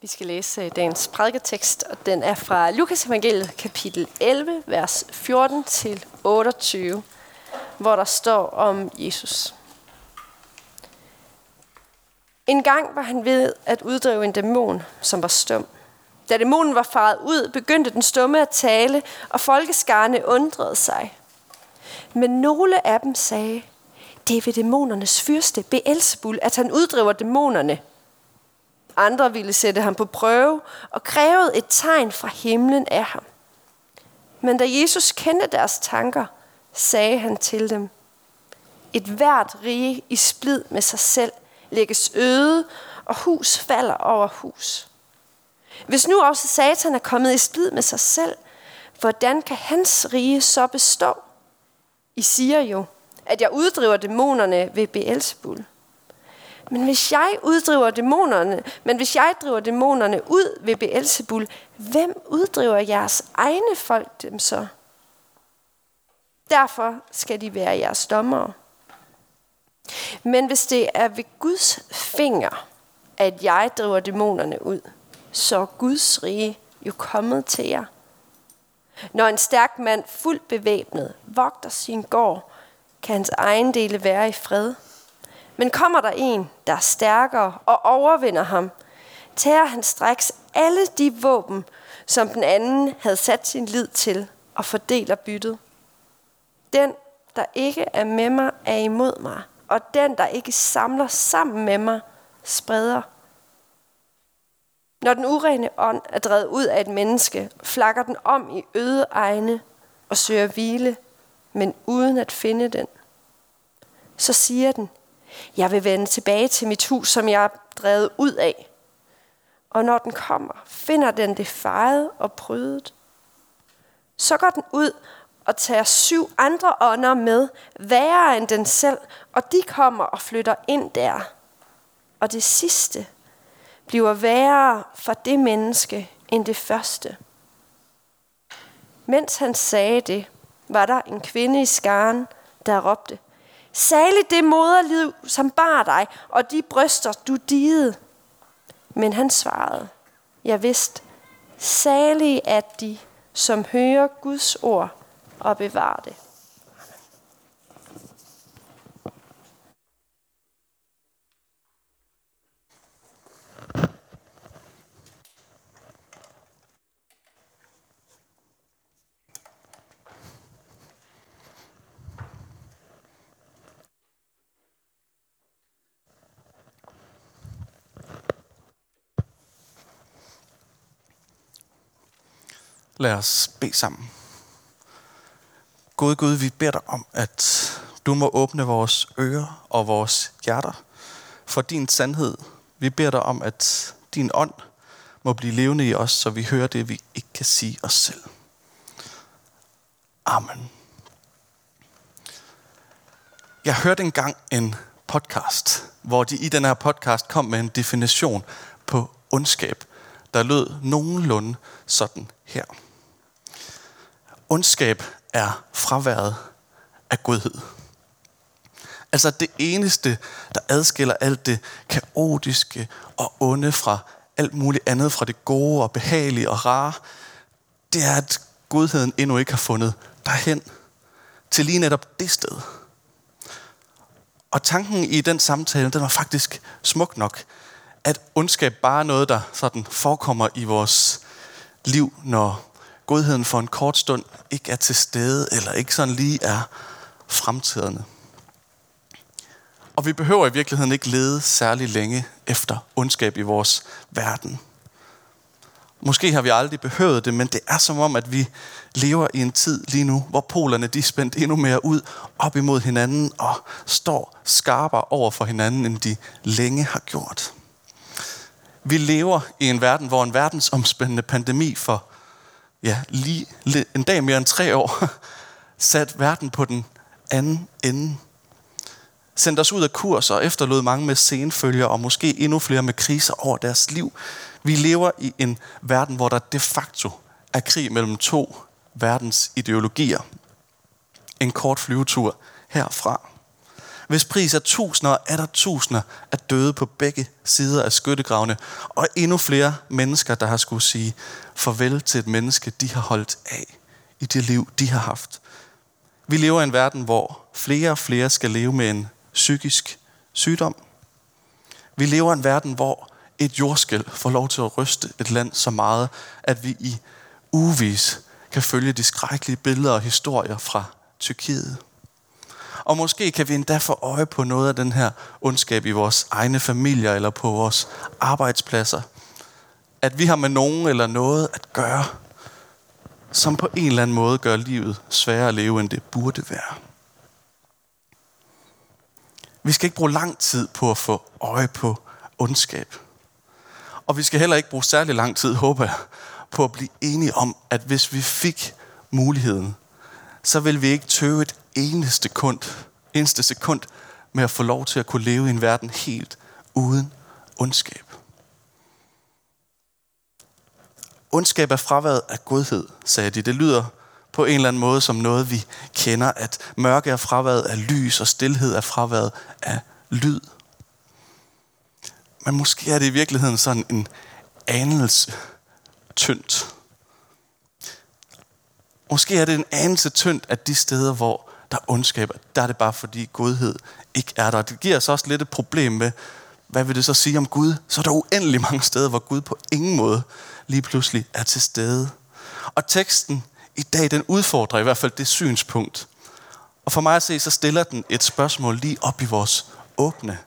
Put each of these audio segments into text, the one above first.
Vi skal læse øh, dagens prædiketekst, og den er fra Lukas evangeliet kapitel 11, vers 14 til 28, hvor der står om Jesus. En gang var han ved at uddrive en dæmon, som var stum. Da dæmonen var faret ud, begyndte den stumme at tale, og folkeskarne undrede sig. Men nogle af dem sagde, det er ved dæmonernes fyrste, Beelzebul, at han uddriver dæmonerne – andre ville sætte ham på prøve og krævede et tegn fra himlen af ham. Men da Jesus kendte deres tanker, sagde han til dem, et hvert rige i splid med sig selv lægges øde, og hus falder over hus. Hvis nu også Satan er kommet i splid med sig selv, hvordan kan hans rige så bestå? I siger jo, at jeg uddriver dæmonerne ved Beelzebul. Men hvis jeg uddriver dæmonerne, men hvis jeg driver dæmonerne ud ved Beelzebul, hvem uddriver jeres egne folk dem så? Derfor skal de være jeres dommere. Men hvis det er ved Guds finger, at jeg driver dæmonerne ud, så er Guds rige jo kommet til jer. Når en stærk mand fuldt bevæbnet vogter sin gård, kan hans ejendele være i fred – men kommer der en, der er stærkere og overvinder ham, tager han straks alle de våben, som den anden havde sat sin lid til, og fordeler byttet. Den, der ikke er med mig, er imod mig, og den, der ikke samler sammen med mig, spreder. Når den urene ånd er drevet ud af et menneske, flakker den om i øde egne og søger hvile, men uden at finde den. Så siger den, jeg vil vende tilbage til mit hus, som jeg er drevet ud af. Og når den kommer, finder den det fejet og prydet. Så går den ud og tager syv andre ånder med, værre end den selv, og de kommer og flytter ind der. Og det sidste bliver værre for det menneske end det første. Mens han sagde det, var der en kvinde i skaren, der råbte, Særligt det moderliv, som bar dig, og de bryster, du dide. Men han svarede, jeg vidste, salige at de, som hører Guds ord og bevarer det. Lad os bede sammen. Gud Gud, vi beder dig om, at du må åbne vores ører og vores hjerter for din sandhed. Vi beder dig om, at din ånd må blive levende i os, så vi hører det, vi ikke kan sige os selv. Amen. Jeg hørte engang en podcast, hvor de i den her podcast kom med en definition på ondskab, der lød nogenlunde sådan her. Ondskab er fraværet af godhed. Altså det eneste, der adskiller alt det kaotiske og onde fra alt muligt andet, fra det gode og behagelige og rare, det er, at godheden endnu ikke har fundet derhen til lige netop det sted. Og tanken i den samtale, den var faktisk smuk nok, at ondskab bare er noget, der sådan forekommer i vores liv, når godheden for en kort stund ikke er til stede, eller ikke sådan lige er fremtidende. Og vi behøver i virkeligheden ikke lede særlig længe efter ondskab i vores verden. Måske har vi aldrig behøvet det, men det er som om, at vi lever i en tid lige nu, hvor polerne de er spændt endnu mere ud op imod hinanden og står skarpere over for hinanden, end de længe har gjort. Vi lever i en verden, hvor en verdensomspændende pandemi for ja, lige en dag mere end tre år, sat verden på den anden ende. Sendte os ud af kurs og efterlod mange med senfølger og måske endnu flere med kriser over deres liv. Vi lever i en verden, hvor der de facto er krig mellem to verdens ideologier. En kort flyvetur herfra hvis pris er tusinder og er der tusinder af døde på begge sider af skyttegravene, og endnu flere mennesker, der har skulle sige farvel til et menneske, de har holdt af i det liv, de har haft. Vi lever i en verden, hvor flere og flere skal leve med en psykisk sygdom. Vi lever i en verden, hvor et jordskæl får lov til at ryste et land så meget, at vi i uvis kan følge de skrækkelige billeder og historier fra Tyrkiet. Og måske kan vi endda få øje på noget af den her ondskab i vores egne familier eller på vores arbejdspladser. At vi har med nogen eller noget at gøre, som på en eller anden måde gør livet sværere at leve, end det burde være. Vi skal ikke bruge lang tid på at få øje på ondskab. Og vi skal heller ikke bruge særlig lang tid, håber jeg, på at blive enige om, at hvis vi fik muligheden, så vil vi ikke tøve et eneste sekund, eneste sekund med at få lov til at kunne leve i en verden helt uden ondskab. Ondskab er fraværet af godhed, sagde de. Det lyder på en eller anden måde som noget, vi kender, at mørke er fraværet af lys, og stillhed er fraværet af lyd. Men måske er det i virkeligheden sådan en anelse tyndt. Måske er det en anelse tyndt, at de steder, hvor der er ondskab, der er det bare fordi godhed ikke er der. Det giver os også lidt et problem med, hvad vil det så sige om Gud? Så er der uendelig mange steder, hvor Gud på ingen måde lige pludselig er til stede. Og teksten i dag, den udfordrer i hvert fald det synspunkt. Og for mig at se, så stiller den et spørgsmål lige op i vores åbne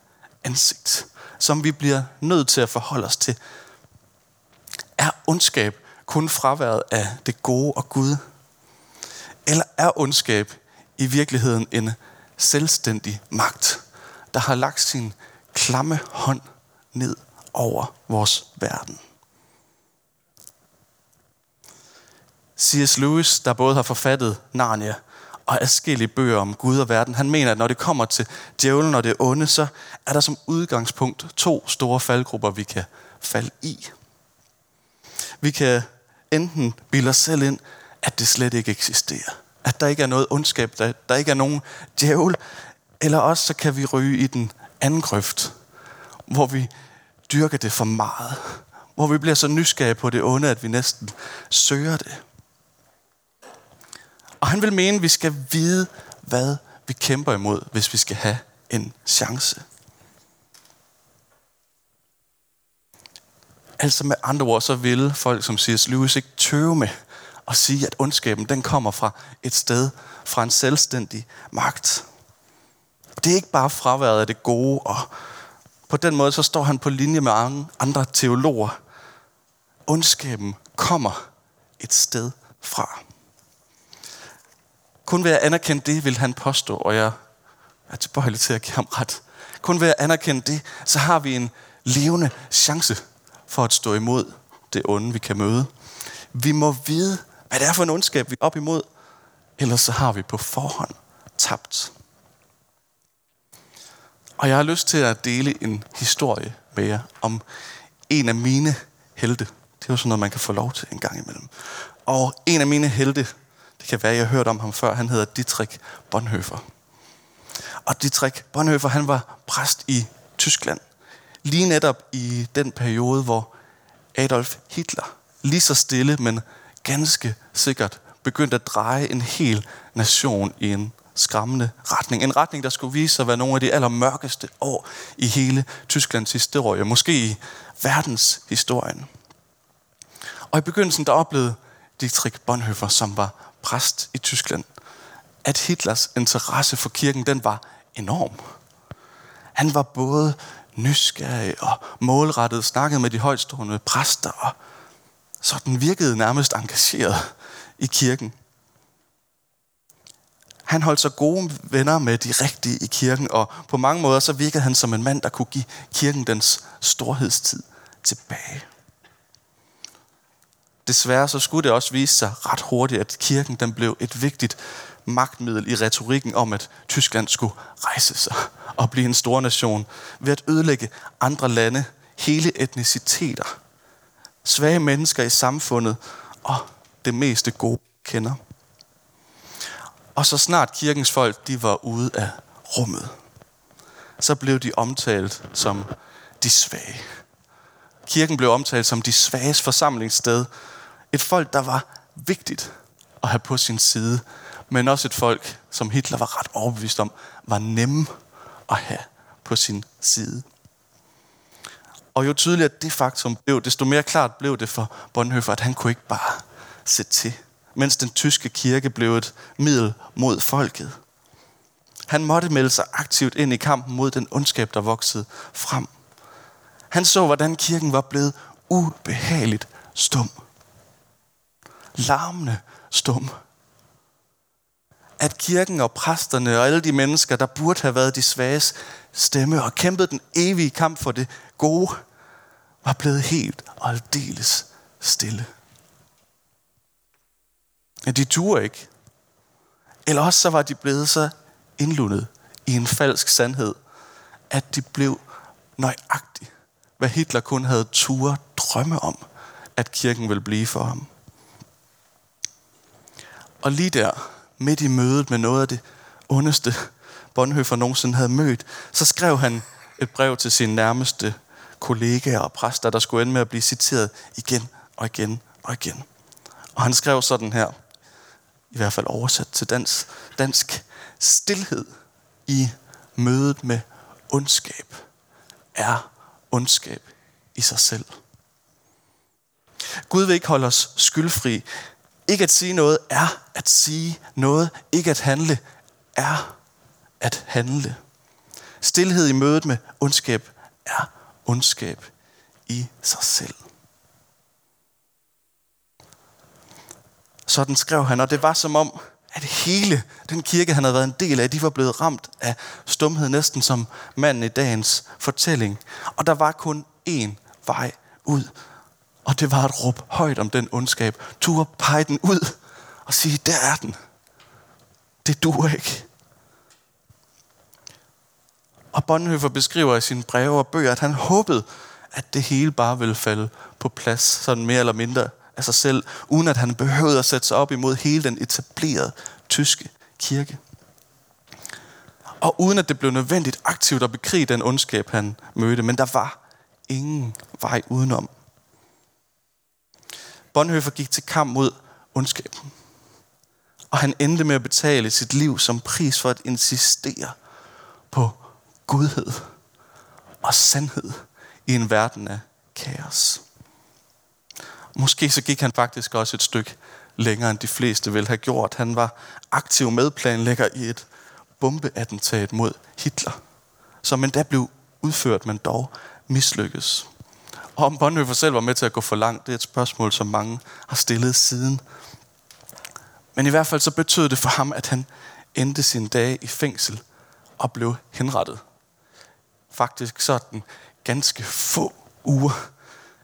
ansigt, som vi bliver nødt til at forholde os til. Er ondskab kun fraværet af det gode og Gud? Eller er ondskab i virkeligheden en selvstændig magt, der har lagt sin klamme hånd ned over vores verden? C.S. Lewis, der både har forfattet Narnia og adskillige bøger om Gud og verden, han mener, at når det kommer til djævlen og det onde, så er der som udgangspunkt to store faldgrupper, vi kan falde i. Vi kan enten bilde os selv ind, at det slet ikke eksisterer. At der ikke er noget ondskab, der, der ikke er nogen djævel. Eller også så kan vi ryge i den anden grøft, hvor vi dyrker det for meget. Hvor vi bliver så nysgerrige på det onde, at vi næsten søger det. Og han vil mene, at vi skal vide, hvad vi kæmper imod, hvis vi skal have en chance. Altså med andre ord, så vil folk, som C.S. Lewis, ikke tøve med at sige, at ondskaben den kommer fra et sted, fra en selvstændig magt. Det er ikke bare fraværet af det gode, og på den måde så står han på linje med andre teologer. Ondskaben kommer et sted fra. Kun ved at anerkende det, vil han påstå, og jeg er tilbøjelig til at give ham ret. Kun ved at anerkende det, så har vi en levende chance for at stå imod det onde, vi kan møde. Vi må vide, hvad det er for en ondskab, vi er op imod, ellers så har vi på forhånd tabt. Og jeg har lyst til at dele en historie med jer om en af mine helte. Det er jo sådan noget, man kan få lov til en gang imellem. Og en af mine helte, det kan være, jeg har hørt om ham før, han hedder Dietrich Bonhoeffer. Og Dietrich Bonhoeffer, han var præst i Tyskland. Lige netop i den periode, hvor Adolf Hitler lige så stille, men ganske sikkert begyndte at dreje en hel nation i en skræmmende retning. En retning, der skulle vise sig at være nogle af de allermørkeste år i hele Tysklands historie, måske i verdens historien. Og i begyndelsen der oplevede Dietrich Bonhoeffer, som var præst i Tyskland, at Hitlers interesse for kirken, den var enorm. Han var både nysgerrig og målrettet, snakkede med de højstående præster, og så den virkede nærmest engageret i kirken. Han holdt sig gode venner med de rigtige i kirken, og på mange måder så virkede han som en mand, der kunne give kirken dens storhedstid tilbage. Desværre så skulle det også vise sig ret hurtigt, at kirken den blev et vigtigt magtmiddel i retorikken om, at Tyskland skulle rejse sig og blive en stor nation ved at ødelægge andre lande, hele etniciteter, svage mennesker i samfundet og det meste gode kender. Og så snart kirkens folk de var ude af rummet, så blev de omtalt som de svage. Kirken blev omtalt som de svages forsamlingssted. Et folk, der var vigtigt at have på sin side, men også et folk, som Hitler var ret overbevist om, var nemme at have på sin side. Og jo tydeligere det faktum blev, desto mere klart blev det for Bonhoeffer, at han kunne ikke bare sætte til, mens den tyske kirke blev et middel mod folket. Han måtte melde sig aktivt ind i kampen mod den ondskab, der voksede frem. Han så, hvordan kirken var blevet ubehageligt stum. Larmende stum. At kirken og præsterne og alle de mennesker, der burde have været de svages stemme og kæmpet den evige kamp for det gode, var blevet helt og aldeles stille. Ja, de turde ikke. Eller også så var de blevet så indlundet i en falsk sandhed, at de blev nøjagtigt, hvad Hitler kun havde tur drømme om, at kirken ville blive for ham. Og lige der, midt i mødet med noget af det ondeste, Bonhoeffer nogensinde havde mødt, så skrev han et brev til sine nærmeste kollegaer og præster, der skulle ende med at blive citeret igen og igen og igen. Og han skrev sådan her, i hvert fald oversat til dansk, dansk stilhed i mødet med ondskab er ondskab i sig selv. Gud vil ikke holde os skyldfri. Ikke at sige noget er at sige noget. Ikke at handle er at handle. Stilhed i mødet med ondskab er ondskab i sig selv. Sådan skrev han, og det var som om, at hele den kirke, han havde været en del af, de var blevet ramt af stumhed, næsten som manden i dagens fortælling. Og der var kun én vej ud, og det var at råbe højt om den ondskab. Turde pege den ud og sige, der er den. Det duer ikke. Og Bonhoeffer beskriver i sine breve og bøger, at han håbede, at det hele bare ville falde på plads, sådan mere eller mindre af sig selv, uden at han behøvede at sætte sig op imod hele den etablerede tyske kirke. Og uden at det blev nødvendigt aktivt at bekrige den ondskab, han mødte. Men der var ingen vej udenom. Bonhoeffer gik til kamp mod ondskaben. Og han endte med at betale sit liv som pris for at insistere på gudhed og sandhed i en verden af kaos. Måske så gik han faktisk også et stykke længere, end de fleste ville have gjort. Han var aktiv medplanlægger i et bombeattentat mod Hitler, som endda blev udført, men dog mislykkes. Og om Bonhoeffer selv var med til at gå for langt, det er et spørgsmål, som mange har stillet siden. Men i hvert fald så betød det for ham, at han endte sin dage i fængsel og blev henrettet. Faktisk sådan ganske få uger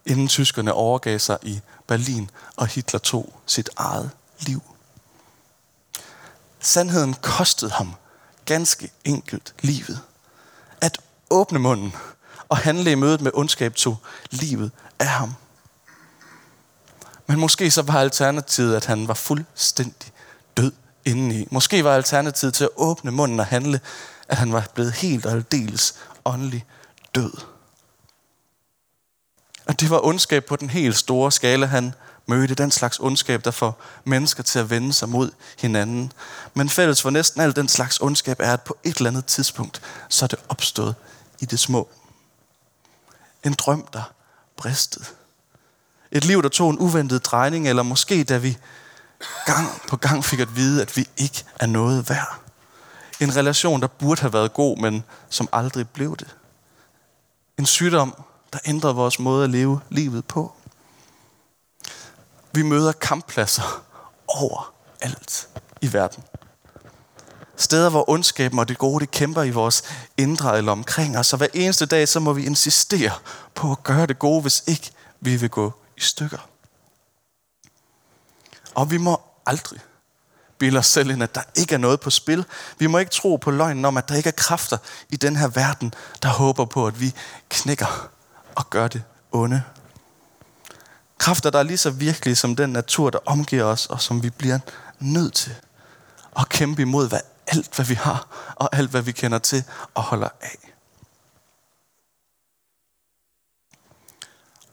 inden tyskerne overgav sig i Berlin, og Hitler tog sit eget liv. Sandheden kostede ham ganske enkelt livet. At åbne munden og handle i mødet med ondskab tog livet af ham. Men måske så var alternativet, at han var fuldstændig død indeni. Måske var alternativet til at åbne munden og handle, at han var blevet helt og aldeles åndelig død. Og det var ondskab på den helt store skala, han mødte. Den slags ondskab, der får mennesker til at vende sig mod hinanden. Men fælles for næsten al den slags ondskab er, at på et eller andet tidspunkt, så er det opstået i det små. En drøm, der bristede. Et liv, der tog en uventet drejning, eller måske da vi gang på gang fik at vide, at vi ikke er noget værd. En relation, der burde have været god, men som aldrig blev det. En sygdom, der ændrede vores måde at leve livet på. Vi møder kamppladser over alt i verden. Steder, hvor ondskaben og det gode, det kæmper i vores indre eller omkring os. Og hver eneste dag, så må vi insistere på at gøre det gode, hvis ikke vi vil gå i stykker. Og vi må aldrig bilde os selv ind, at der ikke er noget på spil. Vi må ikke tro på løgnen om, at der ikke er kræfter i den her verden, der håber på, at vi knækker og gør det onde. Kræfter, der er lige så virkelige som den natur, der omgiver os, og som vi bliver nødt til at kæmpe imod hver alt, hvad vi har, og alt, hvad vi kender til og holder af.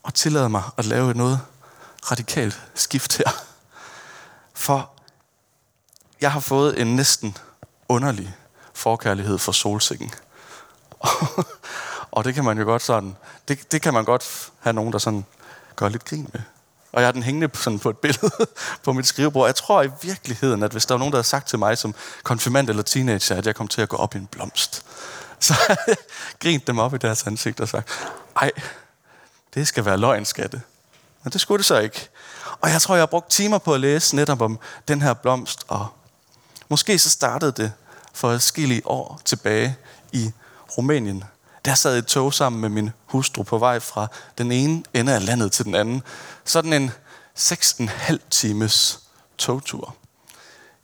Og tillade mig at lave noget radikalt skift her. For jeg har fået en næsten underlig forkærlighed for solsikken. og det kan man jo godt sådan, det, det kan man godt have nogen, der sådan gør lidt grin med. Og jeg har den hængende sådan på et billede på mit skrivebord. Jeg tror i virkeligheden, at hvis der var nogen, der havde sagt til mig som konfirmand eller teenager, at jeg kom til at gå op i en blomst, så havde jeg grint dem op i deres ansigt og sagt, ej, det skal være løgn, skatte. Men det skulle det så ikke. Og jeg tror, jeg har brugt timer på at læse netop om den her blomst. Og måske så startede det for et år tilbage i Rumænien. Der sad et tog sammen med min hustru på vej fra den ene ende af landet til den anden. Sådan en 6,5 times togtur.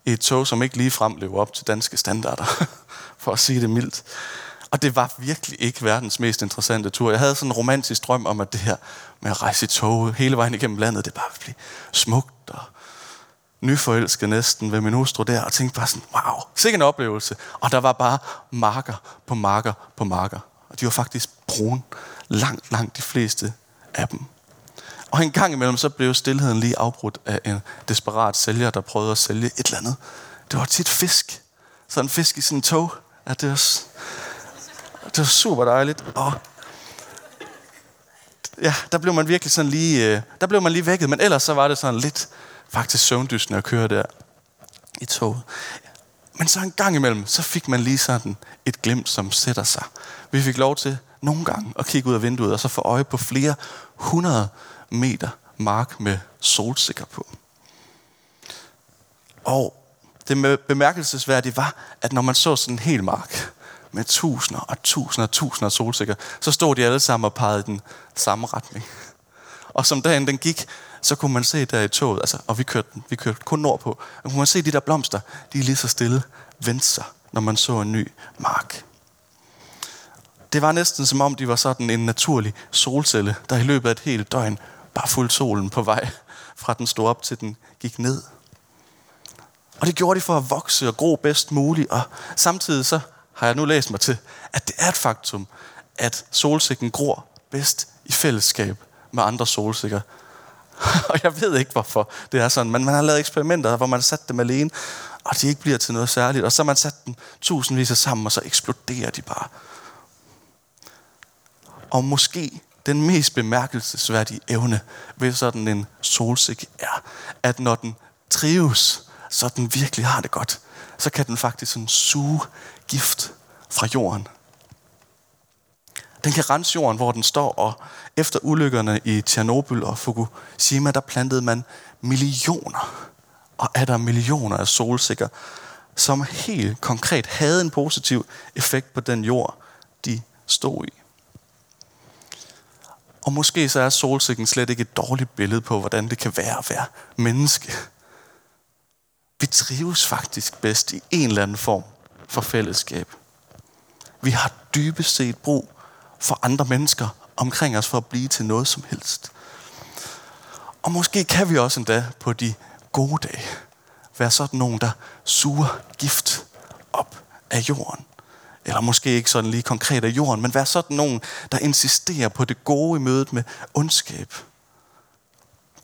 I et tog, som ikke lige frem lever op til danske standarder, for at sige det mildt. Og det var virkelig ikke verdens mest interessante tur. Jeg havde sådan en romantisk drøm om, at det her med at rejse i tog hele vejen igennem landet, det bare ville blive smukt og nyforelsket næsten ved min hustru der, og tænkte bare sådan, wow, sikke en oplevelse. Og der var bare marker på marker på marker. Og de var faktisk brune, langt, langt de fleste af dem. Og en gang imellem, så blev stillheden lige afbrudt af en desperat sælger, der prøvede at sælge et eller andet. Det var tit fisk. Sådan en fisk i sådan en tog. Ja, det var, det var super dejligt. Og ja, der blev man virkelig sådan lige, øh, der blev man lige vækket, men ellers så var det sådan lidt faktisk søvndysende at køre der i toget. Men så en gang imellem, så fik man lige sådan et glimt, som sætter sig. Vi fik lov til nogle gange at kigge ud af vinduet, og så få øje på flere hundrede meter mark med solsikker på. Og det bemærkelsesværdige var, at når man så sådan en hel mark med tusinder og tusinder og tusinder af solsikker, så stod de alle sammen og pegede i den samme retning. Og som dagen den gik, så kunne man se der i toget, altså, og vi kørte, vi kørte kun nordpå, og kunne man se de der blomster, de er lige så stille vendte sig, når man så en ny mark. Det var næsten som om, de var sådan en naturlig solcelle, der i løbet af et helt døgn bare fulgte solen på vej, fra den stod op til den gik ned. Og det gjorde de for at vokse og gro bedst muligt, og samtidig så har jeg nu læst mig til, at det er et faktum, at solsikken gror bedst i fællesskab med andre solsikker. og jeg ved ikke, hvorfor det er sådan, men man har lavet eksperimenter, hvor man har sat dem alene, og de ikke bliver til noget særligt. Og så har man sat dem tusindvis af sammen, og så eksploderer de bare. Og måske den mest bemærkelsesværdige evne ved sådan en solsikke er, at når den trives, så den virkelig har det godt, så kan den faktisk sådan suge gift fra jorden. Den kan rense jorden, hvor den står, og efter ulykkerne i Tjernobyl og Fukushima, der plantede man millioner og er der millioner af solsikker, som helt konkret havde en positiv effekt på den jord, de stod i. Og måske så er solsikken slet ikke et dårligt billede på, hvordan det kan være at være menneske. Vi trives faktisk bedst i en eller anden form for fællesskab. Vi har dybest set brug for andre mennesker omkring os for at blive til noget som helst. Og måske kan vi også endda på de gode dage være sådan nogen, der suger gift op af jorden. Eller måske ikke sådan lige konkret af jorden, men være sådan nogen, der insisterer på det gode i mødet med ondskab.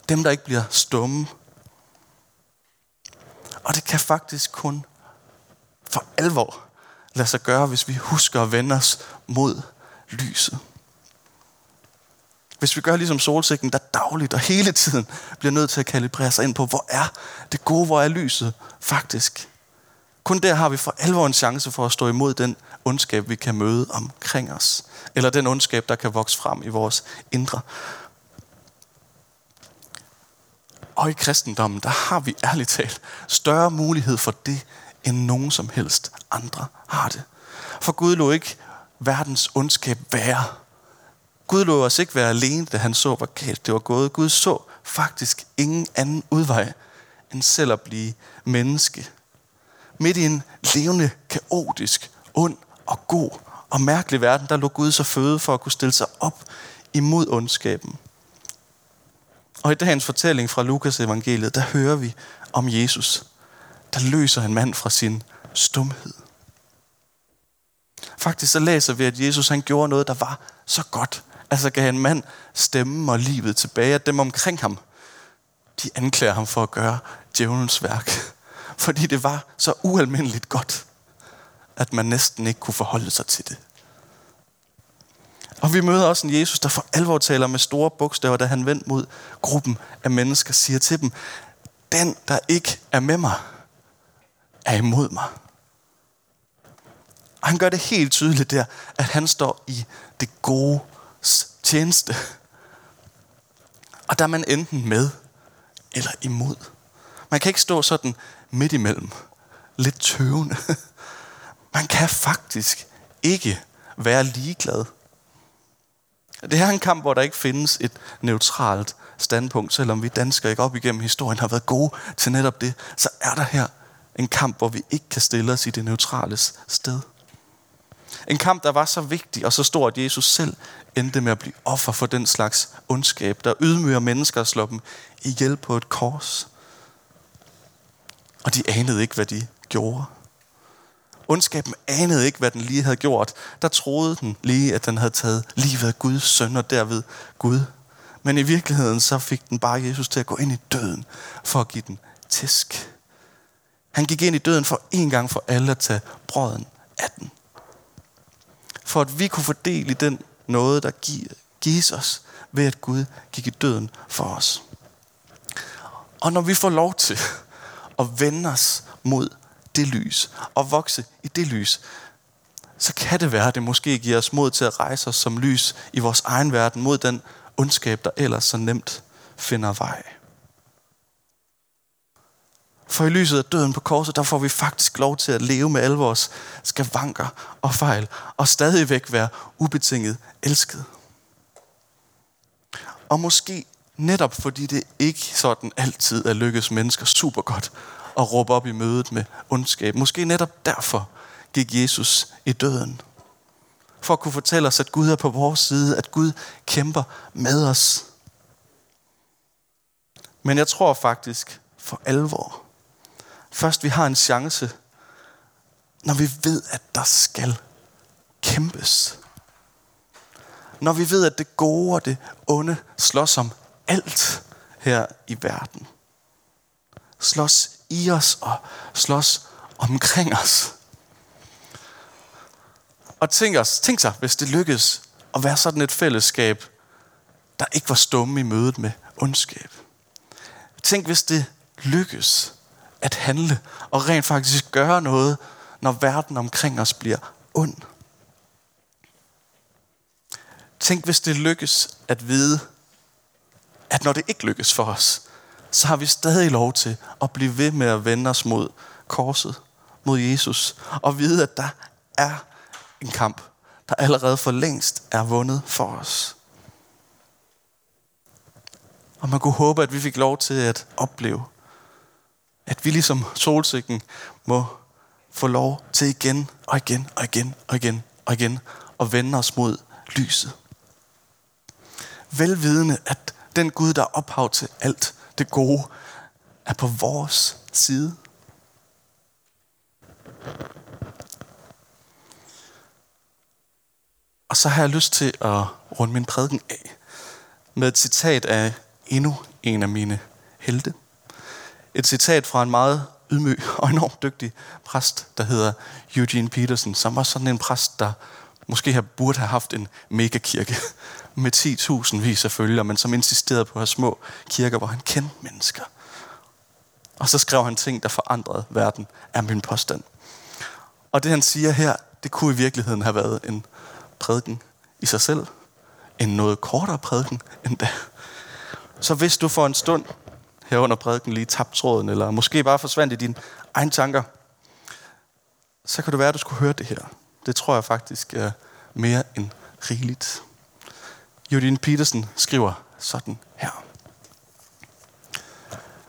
Dem, der ikke bliver stumme. Og det kan faktisk kun for alvor lade sig gøre, hvis vi husker at vende os mod lyset. Hvis vi gør ligesom solsikken, der dagligt og hele tiden bliver nødt til at kalibrere sig ind på, hvor er det gode, hvor er lyset faktisk. Kun der har vi for alvor en chance for at stå imod den ondskab, vi kan møde omkring os. Eller den ondskab, der kan vokse frem i vores indre. Og i kristendommen, der har vi ærligt talt større mulighed for det, end nogen som helst andre har det. For Gud lå ikke verdens ondskab være. Gud lå os ikke være alene, da han så, hvor galt det var gået. Gud så faktisk ingen anden udvej, end selv at blive menneske. Midt i en levende, kaotisk, ond og god og mærkelig verden, der lå Gud så føde for at kunne stille sig op imod ondskaben. Og i dagens fortælling fra Lukas evangeliet, der hører vi om Jesus, der løser en mand fra sin stumhed. Faktisk så læser vi, at Jesus han gjorde noget, der var så godt, Altså gav en mand stemme og livet tilbage, at dem omkring ham, de anklager ham for at gøre djævelens værk. Fordi det var så ualmindeligt godt, at man næsten ikke kunne forholde sig til det. Og vi møder også en Jesus, der for alvor taler med store bogstaver, da han vendt mod gruppen af mennesker, siger til dem, den, der ikke er med mig, er imod mig. Og han gør det helt tydeligt der, at han står i det gode tjeneste. Og der er man enten med eller imod. Man kan ikke stå sådan midt imellem, lidt tøvende. Man kan faktisk ikke være ligeglad. Det her er en kamp, hvor der ikke findes et neutralt standpunkt, selvom vi danskere ikke op igennem historien har været gode til netop det, så er der her en kamp, hvor vi ikke kan stille os i det neutrale sted. En kamp, der var så vigtig og så stor, at Jesus selv endte med at blive offer for den slags ondskab, der ydmyger mennesker og slår dem ihjel på et kors. Og de anede ikke, hvad de gjorde. Ondskaben anede ikke, hvad den lige havde gjort. Der troede den lige, at den havde taget livet af Guds søn og derved Gud. Men i virkeligheden så fik den bare Jesus til at gå ind i døden for at give den tæsk. Han gik ind i døden for en gang for alle at tage brøden af den. For at vi kunne fordele i den noget, der gives os ved at Gud gik i døden for os. Og når vi får lov til at vende os mod det lys og vokse i det lys, så kan det være, at det måske giver os mod til at rejse os som lys i vores egen verden mod den ondskab, der ellers så nemt finder vej. For i lyset af døden på korset, der får vi faktisk lov til at leve med alle vores skavanker og fejl, og stadigvæk være ubetinget elsket. Og måske netop fordi det ikke sådan altid er lykkes mennesker super godt at råbe op i mødet med ondskab. Måske netop derfor gik Jesus i døden. For at kunne fortælle os, at Gud er på vores side, at Gud kæmper med os. Men jeg tror faktisk for alvor, først vi har en chance, når vi ved, at der skal kæmpes. Når vi ved, at det gode og det onde slås om alt her i verden. Slås i os og slås omkring os. Og tænk, os, tænk sig, hvis det lykkedes at være sådan et fællesskab, der ikke var stumme i mødet med ondskab. Tænk, hvis det lykkes at handle og rent faktisk gøre noget, når verden omkring os bliver ond. Tænk, hvis det lykkes at vide, at når det ikke lykkes for os, så har vi stadig lov til at blive ved med at vende os mod korset, mod Jesus, og vide, at der er en kamp, der allerede for længst er vundet for os. Og man kunne håbe, at vi fik lov til at opleve, at vi ligesom solsikken må få lov til igen og igen og igen og igen og igen at vende os mod lyset. Velvidende, at den Gud, der er ophav til alt det gode, er på vores side. Og så har jeg lyst til at runde min prædiken af med et citat af endnu en af mine helte. Et citat fra en meget ydmyg og enormt dygtig præst, der hedder Eugene Peterson, som var sådan en præst, der måske have, burde have haft en megakirke med 10.000 vis af følgere, men som insisterede på at have små kirker, hvor han kendte mennesker. Og så skrev han ting, der forandrede verden, er min påstand. Og det han siger her, det kunne i virkeligheden have været en prædiken i sig selv. En noget kortere prædiken end da. Så hvis du for en stund her under prædiken lige tabt tråden, eller måske bare forsvandt i dine egne tanker, så kan det være, at du skulle høre det her. Det tror jeg faktisk er mere end rigeligt. Judine Petersen skriver sådan her.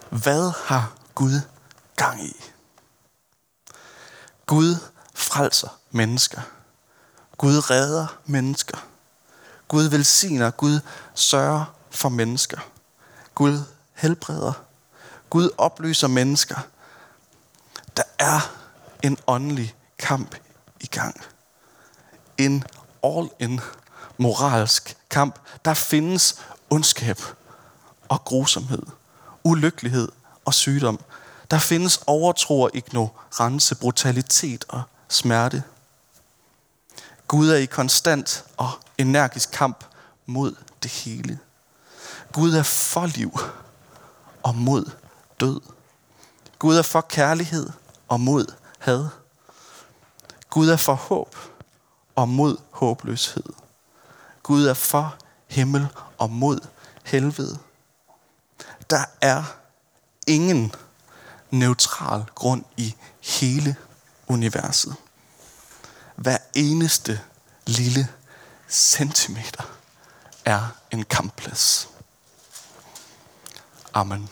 Hvad har Gud gang i? Gud frelser mennesker. Gud redder mennesker. Gud velsigner. Gud sørger for mennesker. Gud helbreder. Gud oplyser mennesker. Der er en åndelig kamp i gang. En all-in moralsk kamp. Der findes ondskab og grusomhed, ulykkelighed og sygdom. Der findes overtro og ignorance, brutalitet og smerte. Gud er i konstant og energisk kamp mod det hele. Gud er for liv og mod død. Gud er for kærlighed og mod had. Gud er for håb og mod håbløshed. Gud er for himmel og mod helvede. Der er ingen neutral grund i hele universet. Hver eneste lille centimeter er en kampplads. Amen.